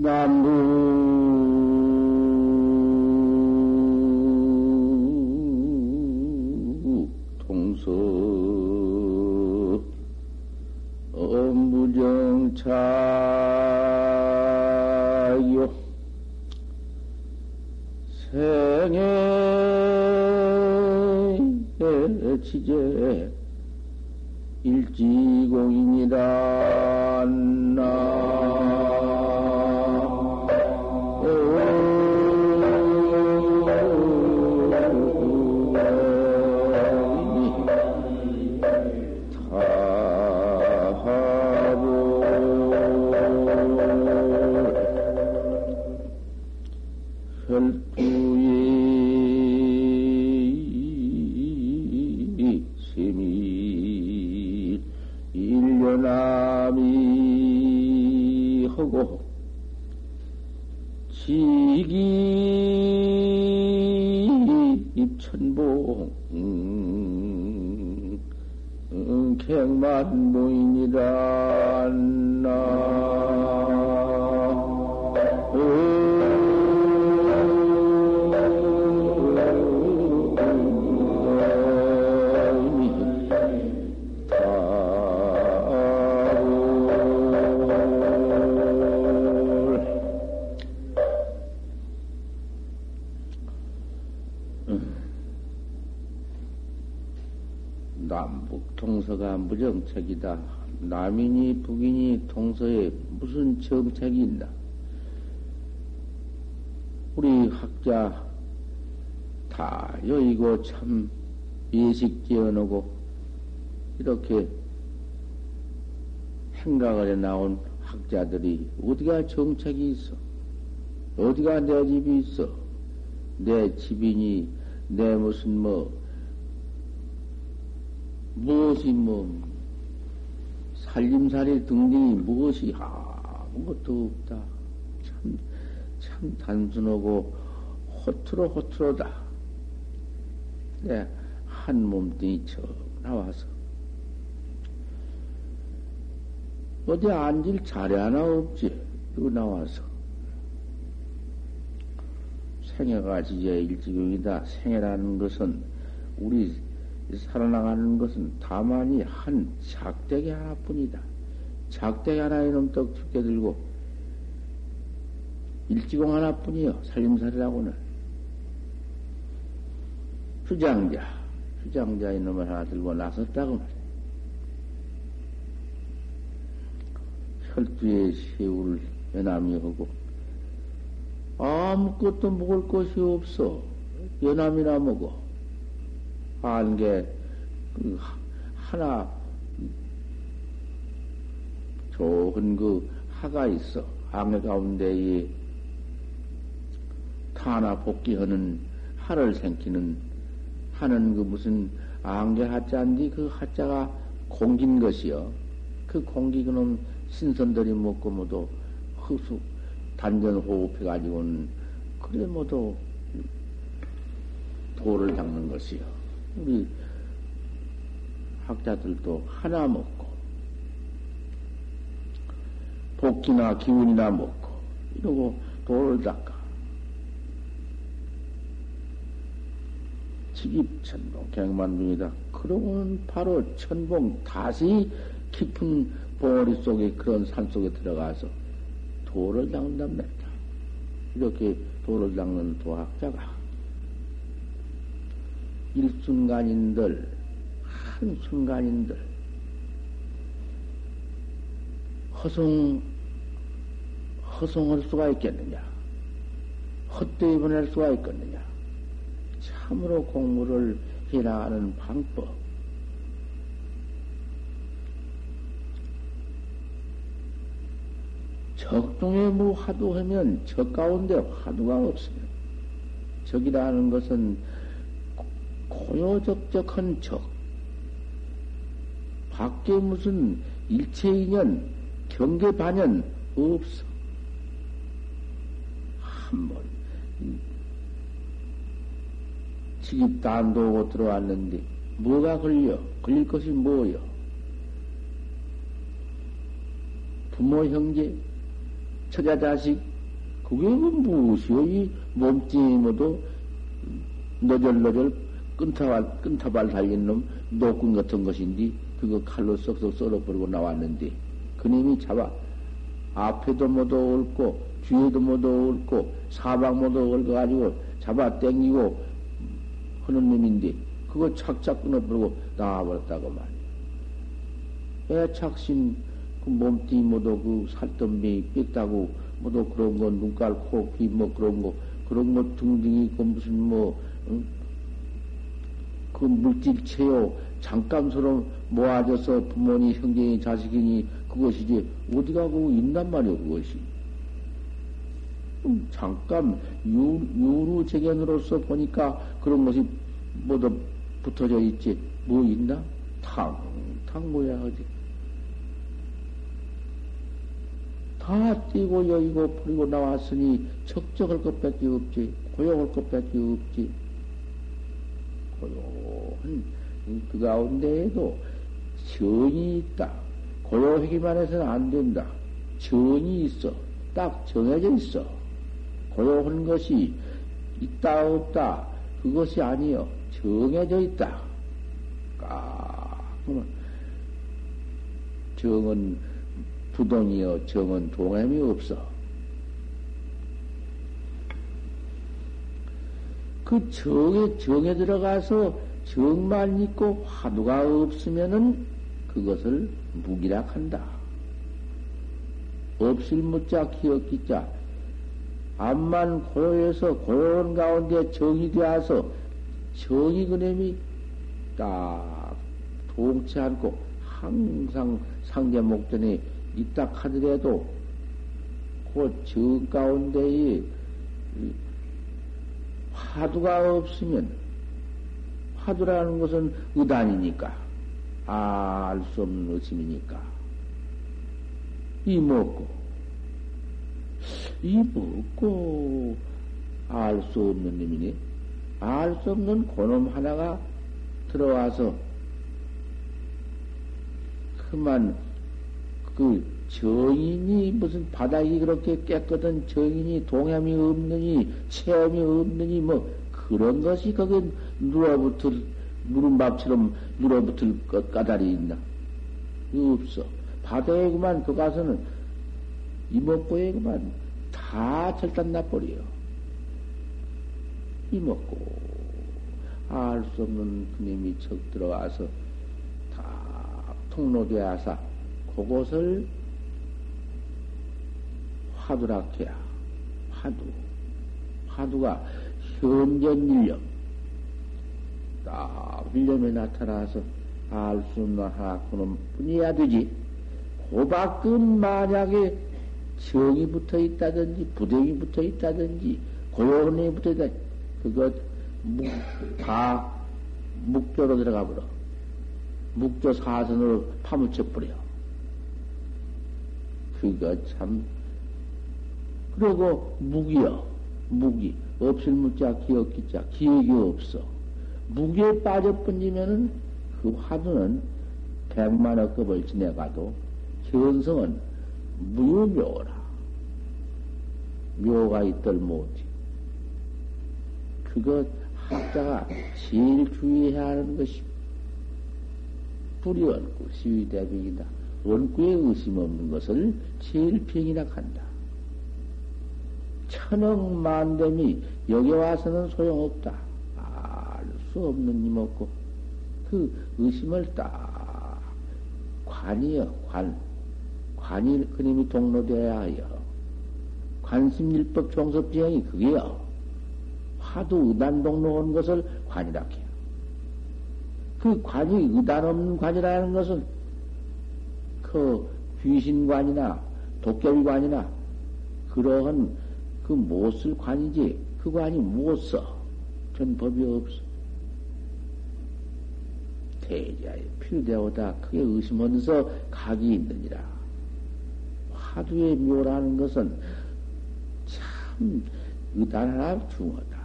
남부. 동서 무정차요. 생애 지제 일지 세미 일련함이 하고 지기 입천봉 음, 음, 객만 모 정책이다. 남인이 북인이 통서에 무슨 정책이 있나? 우리 학자 다 여의고 참 예식 지어놓고 이렇게 행각을 해 나온 학자들이 어디가 정책이 있어? 어디가 내 집이 있어? 내 집이니 내 무슨 뭐 무엇이 뭐 살림살이 등등이 무엇이 아무것도 없다. 참, 참 단순하고 호트로 호트로다. 네, 한 몸뚱이 척 나와서 어디 앉을 자리 하나 없지. 이거 나와서 생애가 지제 일지경이다. 생애라는 것은 우리 살아나가는 것은 다만이 한 작대기 하나뿐이다. 작대기 하나 이놈 떡 죽게 들고 일지공 하나뿐이요. 살림살이라고는 휴장자, 휴장자 이놈을 하나 들고 나섰다고 말이야. 혈두에 새우를 연암이 하고 아무것도 먹을 것이 없어. 연암이나 먹어. 안개 그 하나 좋은 그 하가 있어. 안개 가운데에 타나 복귀하는 하를 생기는 하는 그 무슨 안개 하자인데 그 하자가 공긴 것이요. 그 공기 그놈 신선들이 먹고 뭐도 흡수 단전 호흡해 가지고는 그래 뭐도 도를 닦는 것이요. 우리 학자들도 하나 먹고 복기나 기운이나 먹고 이러고 도를 닦아. 직입천봉 갱만중이다. 그러고는 바로 천봉 다시 깊은 봉우리 속에 그런 산 속에 들어가서 닦는단 말이다. 이렇게 도를 닦는 도학자가 일순간인들, 한순간인들, 허송, 허송할 수가 있겠느냐? 헛되이 보낼 수가 있겠느냐? 참으로 공부를 해나가는 방법. 적중에 뭐 화두하면 적 가운데 화두가 없으면 적이라는 것은 고요적적한 적. 밖에 무슨 일체인연, 경계반연 없어. 한 번, 직입단도 오고 들어왔는데, 뭐가 걸려? 걸릴 것이 뭐요? 부모, 형제, 처자 자식, 그게 무엇이요? 이 몸뚱이 모두 너절너절 끈타발, 끈타발 달린 놈, 노끈 같은 것인데, 그거 칼로 썩썩 썰어버리고 나왔는데, 그님이 잡아, 앞에도 못 옳고, 뒤에도 못 옳고, 사방 못 옳고가지고, 잡아 땡기고, 하는 놈인데, 그거 착착 끊어버리고 나와버렸다고 말이야. 애착신, 그 몸뚱이 모두 그 살덤비 삐다고 모두 그런 거 눈깔 코 귀 뭐 그런 거 그런 거 등등이 그 무슨 뭐 응? 그 물질체요 잠깐처럼 모아져서 부모니 형제니 자식이니 그것이지 어디 가고 있단 말이오 그것이? 음, 잠깐 유, 유루 재견으로서 보니까 그런 것이 모두 붙어져 있지? 뭐 있나? 탕. 탕 뭐야 어디? 다 뛰고 여의고 버리고 나왔으니 적적할 것밖에 없지 고용할 것밖에 없지 고요한 그 가운데에도 정이 있다. 고요하기만 해서는 안 된다. 정이 있어. 딱 정해져 있어. 고요한 것이 있다 없다. 그것이 아니요. 정해져 있다. 까 정은 부동이여 정은 동함이 없어. 그 정에, 정에 들어가서 정만 있고 화두가 없으면은 그것을 무기라 한다. 없을 무자 기억기자 암만 고요해서 고요한 가운데 정이 되어서 정이 그놈이 딱 동치 않고 항상 상제 목전에 있다 하더라도 그 정 가운데에 화두가 없으면 화두라는 것은 의단이니까 알수 없는 의심이니까. 이 먹고 이 먹고 알 수 없는 놈이니? 알 수 없는 고놈 하나가 들어와서 그만 그 정인이 무슨 바닥이 그렇게 깨끗한 정인이 동염이 없느니 체험이 없느니 뭐 그런 것이 거기 누러붙을 누른밥처럼 누러붙을 것 까다리 있나? 없어. 바다에 그만 그 가서는 이먹고에 그만 다 절단 나버려요. 이먹고 알 수 없는 그님이 척 들어와서 다 통로되어서 그것을 화두라케야. 화두. 화두가 현전 일념. 딱 일념에 나타나서 알수 없는 하나뿐은 뿐이야 되지. 고밖은 만약에 정이 붙어 있다든지, 부정이 붙어 있다든지, 고요함이 붙어 있다 그것 묵, 다 묵조로 들어가 버려. 묵조 사선으로 파묻혀 버려. 그거 참, 그리고 무기여, 무기. 없을 무자, 기억, 기자. 기억이 없어. 무기에 빠져뿐이면은 그 화두는 백만억 급을 지내가도 현성은 무유묘라. 묘가 있들 못이. 그거 학자가 제일 주의해야 하는 것이 불이원구 시위 대비이다. 원구에 의심 없는 것을 제일 병이라 한다. 천억 만dem이 여기 와서는 소용없다. 알 수 없는 님 없고 그 의심을 딱 관이여 관 관이 그님이 동로되어야 하여 관심일법 종섭지형이 그게요. 화두 의단 동로 온 것을 관이라 해요. 그 관이 의단 없는 관이라는 것은 그 귀신관이나 도깨비관이나 그러한 그 못 쓸 관이지 그 관이 못 써. 전 법이 없어. 대자에 필요되오다 크게 의심하면서 각이 있느니라. 화두의 묘라는 것은 참 의단 하나 중하다.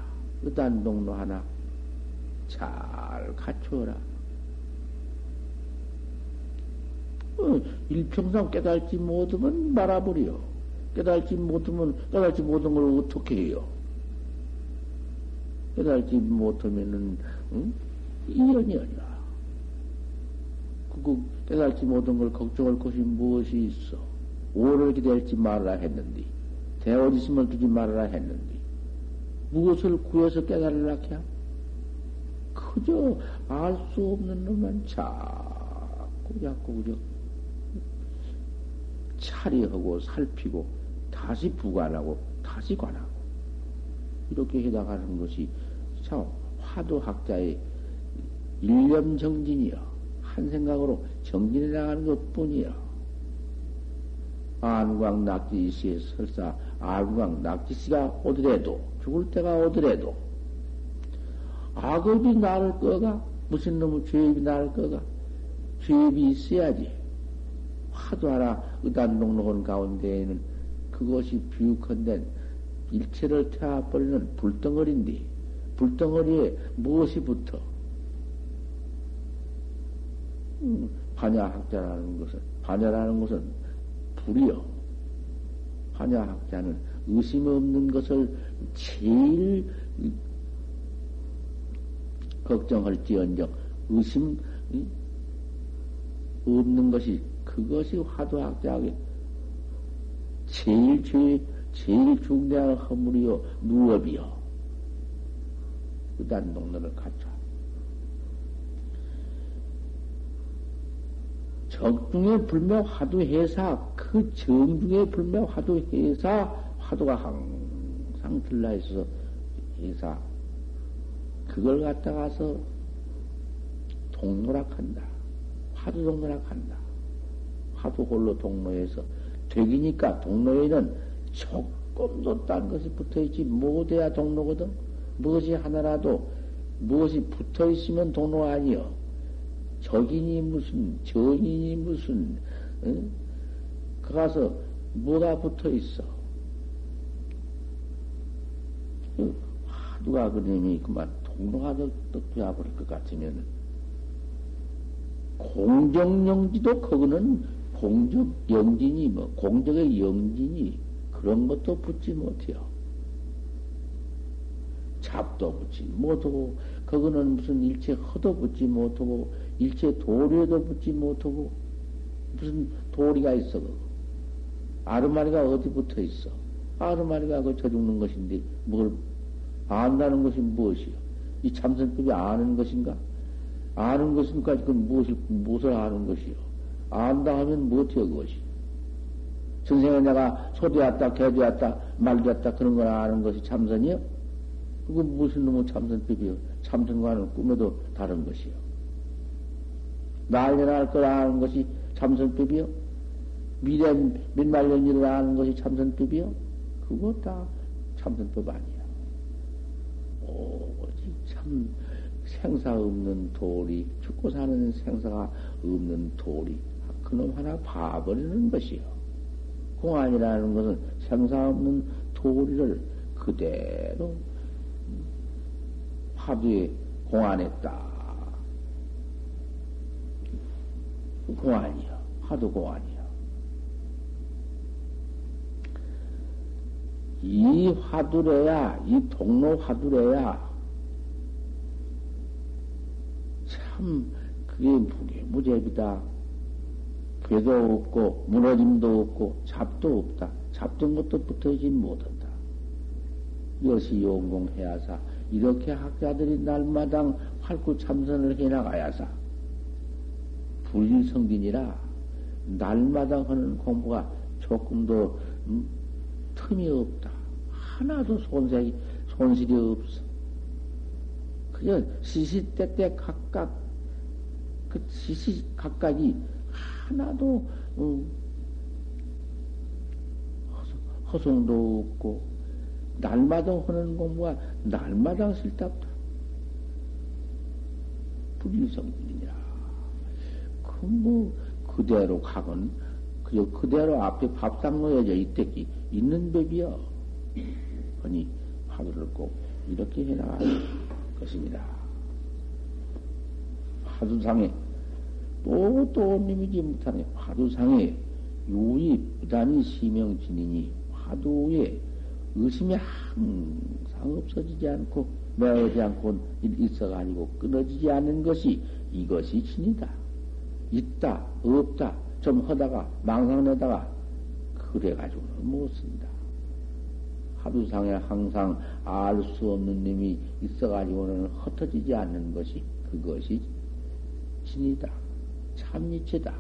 의단 동로 하나 잘 갖추어라. 어, 일평상 깨달지 못하면 말아버려. 깨달지 못하면, 깨달지 못한 걸 어떻게 해요? 깨달지 못하면은, 응? 이연이 아니라. 그거 깨달지 못한 걸 걱정할 것이 무엇이 있어? 오를 기대할지 말아라 했는데, 대어지심을 두지 말아라 했는데, 무엇을 구해서 깨달으라 해? 그저 알 수 없는 놈만 자꾸 자꾸 그저 차리하고 살피고 다시 부관하고 다시 관하고 이렇게 해나가는 것이 참 화두학자의 일념 정진이여. 한 생각으로 정진해 나가는 것 뿐이야. 안광 낙지씨의 설사 안광 낙지씨가 오더라도 죽을 때가 오더라도 악업이 나를 꺼가? 무슨 놈의 죄업이 나를 꺼가? 죄업이 있어야지. 화두 하나 의단동록원 가운데에는 그것이 비육한데 일체를 태워버리는 불덩어리인데 불덩어리에 무엇이 붙어? 음, 반야학자라는 것은 반야라는 것은 불이요. 반야학자는 의심 없는 것을 제일 걱정할지언정 의심 없는 것이 그것이 화두학자의 제일 죄 제일 중대한 허물이요 누업이요 그단 동네를 갖춰 적중에 불매 화두 회사 그 정중에 불매 화두 회사 화두가 항상 들라 있어서 회사 그걸 갖다가서 동로락한다. 화두 동로락한다. 화두 홀로 동로에서 되기니까 동로에는 조금도 딴 것이 붙어 있지 못해야 동로거든. 무엇이 하나라도 무엇이 붙어 있으면 동로 아니여. 적인이 무슨 전인이 무슨 응? 그 가서 뭐가 붙어 있어. 그 화두가 그님이 그만 공동하도 되어버릴 것 같으면 공정영지도 그거는 공적 영진이 뭐 공적의 영진이 그런 것도 붙지 못해요. 잡도 붙지 못하고 그거는 무슨 일체 허도 붙지 못하고 일체 도리에도 붙지 못하고 무슨 도리가 있어 그거. 아르마리가 어디 붙어 있어? 아르마리가 그저 죽는 것인데 뭘 안다는 것이 무엇이요? 이 참선법이 아는 것인가? 아는 것입니까? 그 무엇을, 무엇을 아는 것이요? 안다 하면 무엇이요, 그것이? 선생은 내가 소되었다, 개되었다, 말되었다, 그런 걸 아는 것이 참선이요? 그거 무슨 놈의 참선법이요? 참선과는 꿈에도 다른 것이요. 날려날 걸 아는 것이 참선법이요? 미래 몇만 년 일을 아는 것이 참선법이요? 그거 다 참선법 아니야. 오직 참 생사 없는 도리, 죽고 사는 생사가 없는 도리, 그놈 하나 봐버리는 것이요. 공안이라는 것은 생사 없는 도리를 그대로 화두에 공안했다. 공안이요. 화두 공안이요. 이 화두래야, 이 동로 화두래야, 참, 그게 무게 무제비다. 괴도 없고, 무너짐도 없고, 잡도 없다. 잡던 것도 붙어있지 못한다. 이것이 용공해야사. 이렇게 학자들이 날마당 활구 참선을 해나가야사. 불성빈이라 날마당 하는 공부가 조금도 음, 틈이 없다. 하나도 손색이, 손실이 없어. 그냥 시시때때 각각, 그 시시 각각이 하나도, 음, 허송도 없고, 날마다 하는 공부가 날마다 쓸데없다. 불일성이니라. 그, 뭐, 그대로 가건, 그저 그대로 앞에 밥상 놓여져 있대기 있는 법이여. 아니, 화두를 꼭 이렇게 해나가는 것입니다. 화두상에, 또, 또 님이지 못하네. 화두상에 유의 부단히 시명진이니 화두에 의심이 항상 없어지지 않고 매어지 않고 있어가지고 끊어지지 않는 것이 이것이 진이다. 있다, 없다, 좀 하다가 망상내다가 그래가지고는 못 쓴다. 하두상에 항상 알 수 없는 님이 있어가지고는 흩어지지 않는 것이 그것이 진이다. 참이체다.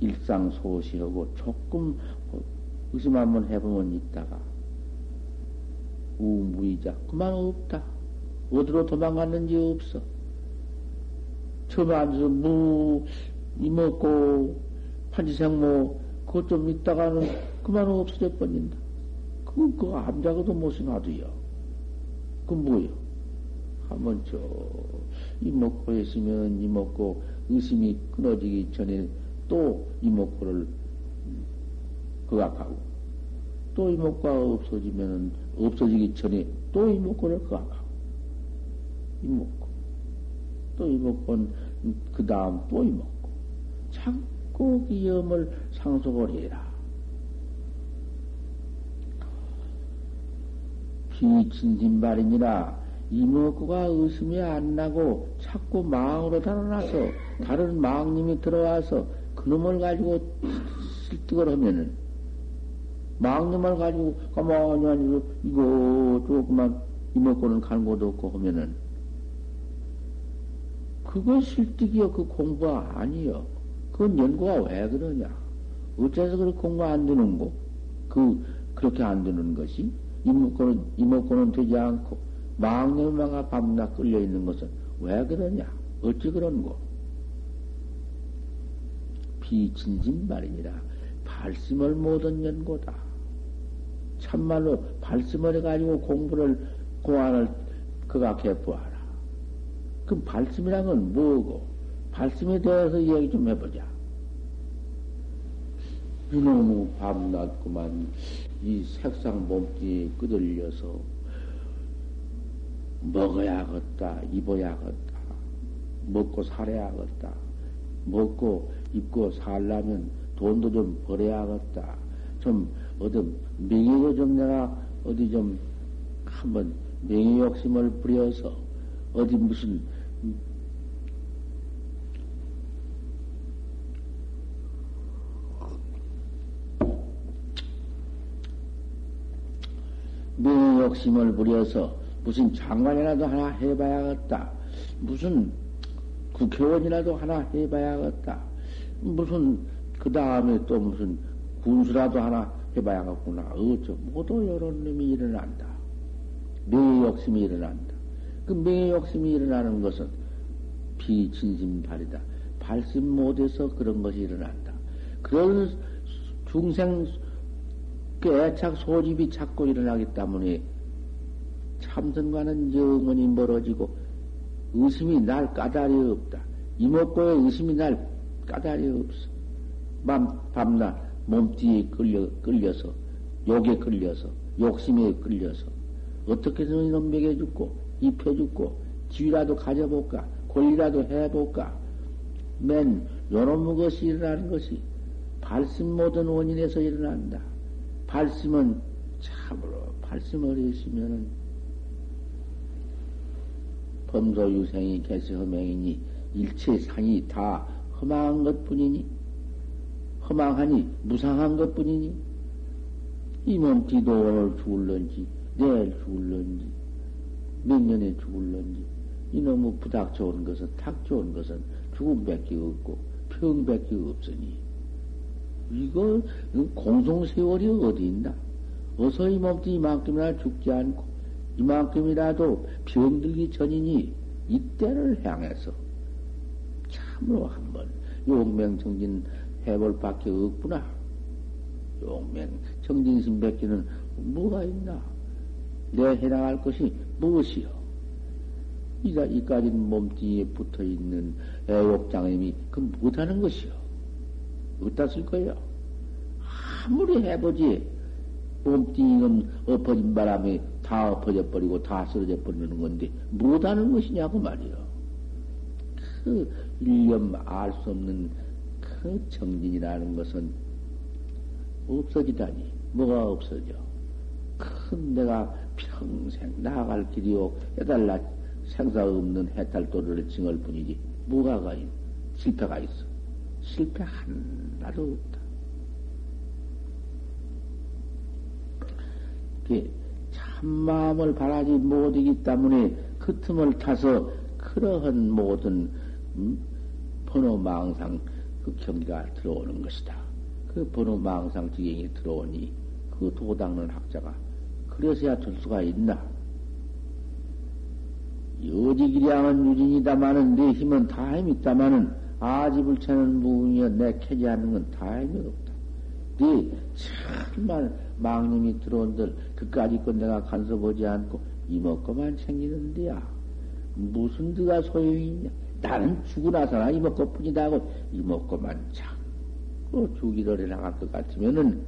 일상소시하고 조금 의심 한번 해보면 있다가 우무이자 그만 없다. 어디로 도망갔는지 없어. 처음에 앉아서 무 이먹고 판지생모 그것 좀 있다가는 그만 없어져 버린다. 그, 그거 암자고도 못이 놔두요. 그 뭐요? 한번 저, 이먹고 했으면 이먹고 의심이 끊어지기 전에 또 이목구를 극악하고 또 이목구가 없어지면 없어지기 전에 또 이목구를 극악하고 이목구 또 이목구는 그 다음 또 이목구 자꾸 기염을 상속을 해라. 비친진발이니라 이목구가 의심이 안 나고 자꾸 망으로 달아나서 다른 망님이 들어와서 그놈을 가지고 실득을 하면은, 망념을 가지고 가만히 아니고, 이거, 조금만 가는 것도 없고 하면은, 그거 실득이요. 그 공부가 아니요. 그건 연구가 왜 그러냐. 어째서 그렇게 공부 안 되는 거? 그, 그렇게 안 되는 것이, 이먹고는, 이먹고는 되지 않고, 망념만 밤낮 끌려 있는 것은 왜 그러냐? 어찌 그런 거? 비진진 말이니라. 발심을 못한 연고다. 참말로 발심을 해가지고 공부를, 공안을 그각해 보아라. 그럼 발심이란 건 뭐고? 발심에 대해서 얘기 좀 해보자. 이놈의 밤낮구만 이 색상 몸띠 끄들려서 먹어야겠다, 입어야겠다, 먹고 살아야겠다, 먹고 입고 살라면 돈도 좀 벌어야겠다. 좀, 어디, 명예도 좀 내가 어디 좀 한번 명예 욕심을 부려서 어디 무슨 명예 욕심을 부려서 무슨 장관이라도 하나 해봐야겠다. 무슨 국회의원이라도 하나 해봐야겠다. 무슨, 그 다음에 또 무슨 군수라도 하나 해봐야겠구나. 어쩌, 모두 이런 놈이 일어난다. 명예 욕심이 일어난다. 그 명예 욕심이 일어나는 것은 비진심 발이다. 발심 못해서 그런 것이 일어난다. 그런 중생 그 애착 소집이 자꾸 일어나기 때문에 참선과는 영원히 멀어지고 의심이 날 까다리 없다. 이목구의 의심이 날 까다리 없어. 밤, 밤낮 몸띠에 끌려, 끌려서, 욕에 끌려서, 욕심에 끌려서, 어떻게든 이놈 먹여 죽고, 입혀 죽고, 지위라도 가져볼까, 권리라도 해볼까. 맨, 요놈의 것이 일어나는 것이 발심 모든 원인에서 일어난다. 발심은 참으로, 발심을 했으면은, 범소유생이 개시허맹이니, 일체 상이 다 허망한 것 뿐이니, 허망하니, 무상한 것 뿐이니, 이 몸띠도 오늘 죽을런지, 내일 죽을런지, 몇 년에 죽을런지, 이놈의 부닥 좋은 것은, 탁 좋은 것은 죽음밖에 없고, 평밖에 없으니, 이거, 공송세월이 어디 있나? 어서 이 몸띠 이만큼이나 죽지 않고, 이만큼이라도 병들기 전이니, 이때를 향해서, 참으로 한번 용맹정진 해볼 밖에 없구나. 용맹정진심 뱉기는 뭐가 있나? 내 해나갈 것이 무엇이요? 이가, 이까지 몸뚱이에 붙어 있는 애욕장님이 그 못하는 것이요. 어디다 쓸 거예요? 아무리 해보지, 몸뚱이는 엎어진 바람에 다 엎어져 버리고 다 쓰러져 버리는 건데, 못하는 것이냐고 말이요. 그 일념 알 수 없는 그 정진이라는 것은 없어지다니. 뭐가 없어져? 큰 내가 평생 나아갈 길이요. 해달라 생사 없는 해탈도를 징할 뿐이지. 뭐가 가 있, 실패가 있어. 실패 하나도 없다. 참 마음을 바라지 못하기 때문에 그 틈을 타서 그러한 모든 음? 번호 망상 그 경계가 들어오는 것이다. 그 번호 망상 지경이 들어오니 그 도닦는 학자가 그래서야 될 수가 있나? 여지기량은 유진이다마는 내 힘은 다힘 있다마는 아지불체는 무궁이여 내 캐지하는 건 다 힘이 없다. 네 참말 망님이 들어온들 그까지 건 내가 간섭하지 않고 이먹고만 챙기는데야 무슨 드가 소용이 있냐? 나는 죽고 나서나 이먹고 뿐이다 하고 이먹고만 자꾸 죽이를 나갈 것 같으면은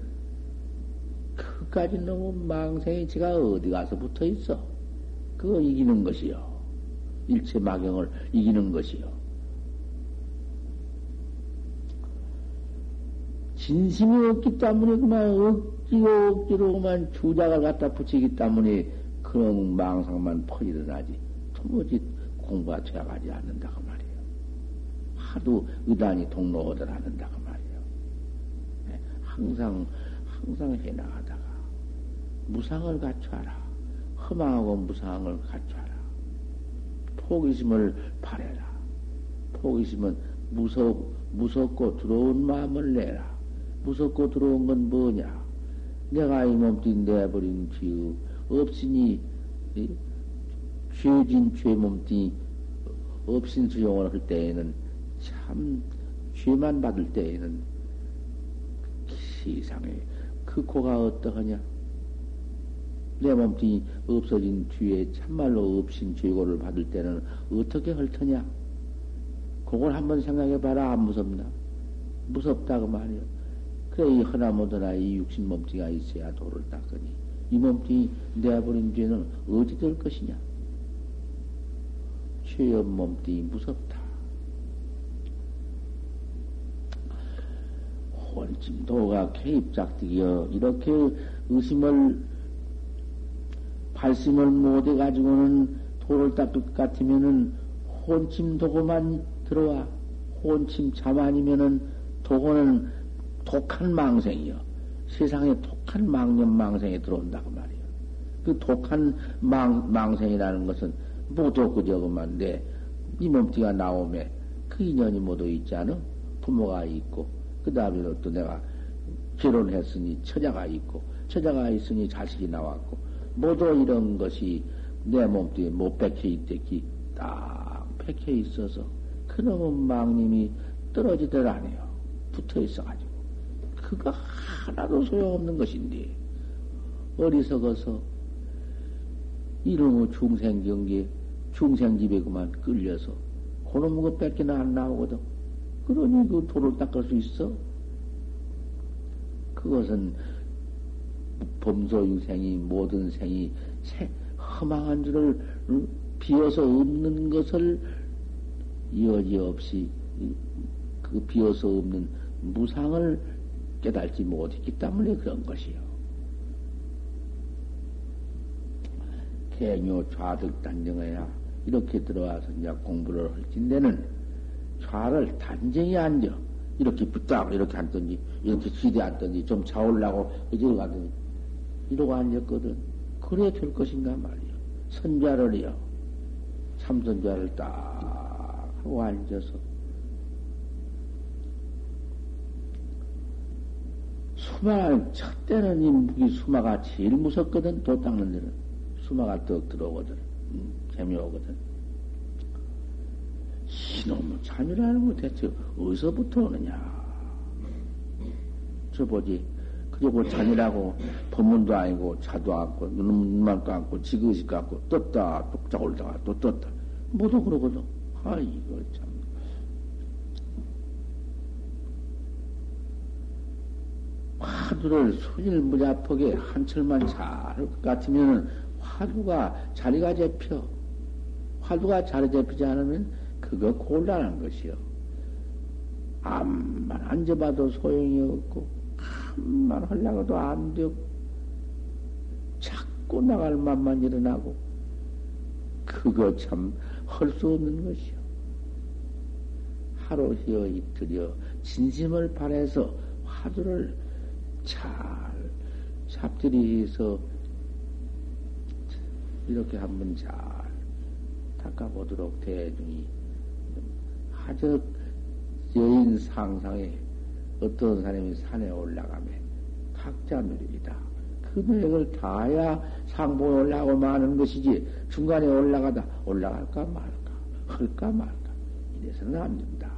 그까지 너무 망생이 제가 어디 가서 붙어 있어? 그거 이기는 것이요. 일체 마경을 이기는 것이요. 진심이 없기 때문에 그만 억지로 억지로 그만 주작을 갖다 붙이기 때문에 그런 망상만 퍼지어나지 도무지 공부가 되어가지 않는다고 말이에요. 하도 의단이 동로오들 하는다고 말이에요. 네, 항상 항상 해나가다가 무상을 갖춰라. 험하고 무상을 갖춰라. 포기심을 바래라. 포기심은 무섭, 무섭고 들어온 마음을 내라. 무섭고 들어온 건 뭐냐? 내가 이 몸뚱이 내버린 죄 없으니, 죄진 죄 몸뚱이 없인 수용을 할 때에는 참 죄만 받을 때에는 세상에 그 고가 어떠하냐? 내 몸뚱이 없어진 뒤에 참말로 없인 죄고를 받을 때는 어떻게 할 터냐? 그걸 한번 생각해 봐라. 안 무섭나? 무섭다고 말이요. 그래, 이 하나모드나 이 육신 몸뚱이가 있어야 도를 닦으니, 이 몸뚱이 내버린 죄는 어디 될 것이냐? 죄업 몸뚱이 무섭다. 혼침도가 개입작득이여, 이렇게 의심을 발심을 못해 가지고는 도를 닦을 것 같으면은 혼침 도고만 들어와. 혼침 잠 아니면은 도고는 독한 망생이요. 세상에 독한 망념 망생에 들어온다고 말이에요. 그 독한 망, 망생이라는 것은 모두 그저그만 내, 이 몸띠가 나오면 그 인연이 모두 있지 않아? 부모가 있고, 그 다음에 또 내가 결혼했으니 처자가 있고, 처자가 있으니 자식이 나왔고, 모두 이런 것이 내 몸뚱이에 못 박혀 있댔기 딱 박혀 있어서 그놈의 망님이 떨어지들 않아요. 붙어 있어가지고. 그거 하나도 소용없는 것인데, 어리석어서 이놈의 중생 경계, 중생 집에 그만 끌려서, 그놈의 거 뺏기는 안 나오거든. 그러니 그 도를 닦을 수 있어? 그것은 범소 유생이 모든 생이 허망한 줄을 비어서 없는 것을 여지없이 그 비어서 없는 무상을 깨달지 못했기 때문에 그런 것이요. 개묘 좌득 단정해야 이렇게 들어와서 이제 공부를 할진대는 좌를 단정히 앉아. 이렇게 붙다고 이렇게 앉든지, 이렇게 기대 앉든지, 좀 자올라고 이제 가든지, 이러고 앉았거든. 그래 될 것인가 말이야. 선자를요. 참선자를 딱 하고 앉아서. 수마, 첫 때는 이 수마가 제일 무섭거든. 도 닦는 데는. 수마가 떡 들어오거든. 음, 재미오거든. 이놈의 참이라는 거 대체 어디서부터 오느냐. 저 보지. 그리고 잔이라고 법문도 아니고 차도 않고 눈만 감고 지그시 감고 떴다 또 자올다가 또 떴다 모두 그러거든. 아 이거 참. 화두를 손일무자폭에 한철만 잘것 같으면은 화두가 자리가 잡혀. 화두가 자리 잡히지 않으면 그거 곤란한 것이요. 암만 앉아봐도 소용이 없고 참만 하려고도 안 되고, 자꾸 나갈 맘만 일어나고, 그거 참 할 수 없는 것이요. 하루 휘어 이틀이여 진심을 바래서 화두를 잘 잡들이 해서 이렇게 한번 잘 닦아보도록 대중이 하적 여인 상상에 어떤 사람이 산에 올라가면 각자 누립니다. 그 노력을 다해야 상봉에 올라가고 마는 것이지 중간에 올라가다 올라갈까 말까 할까 말까 이래서는 안 된다.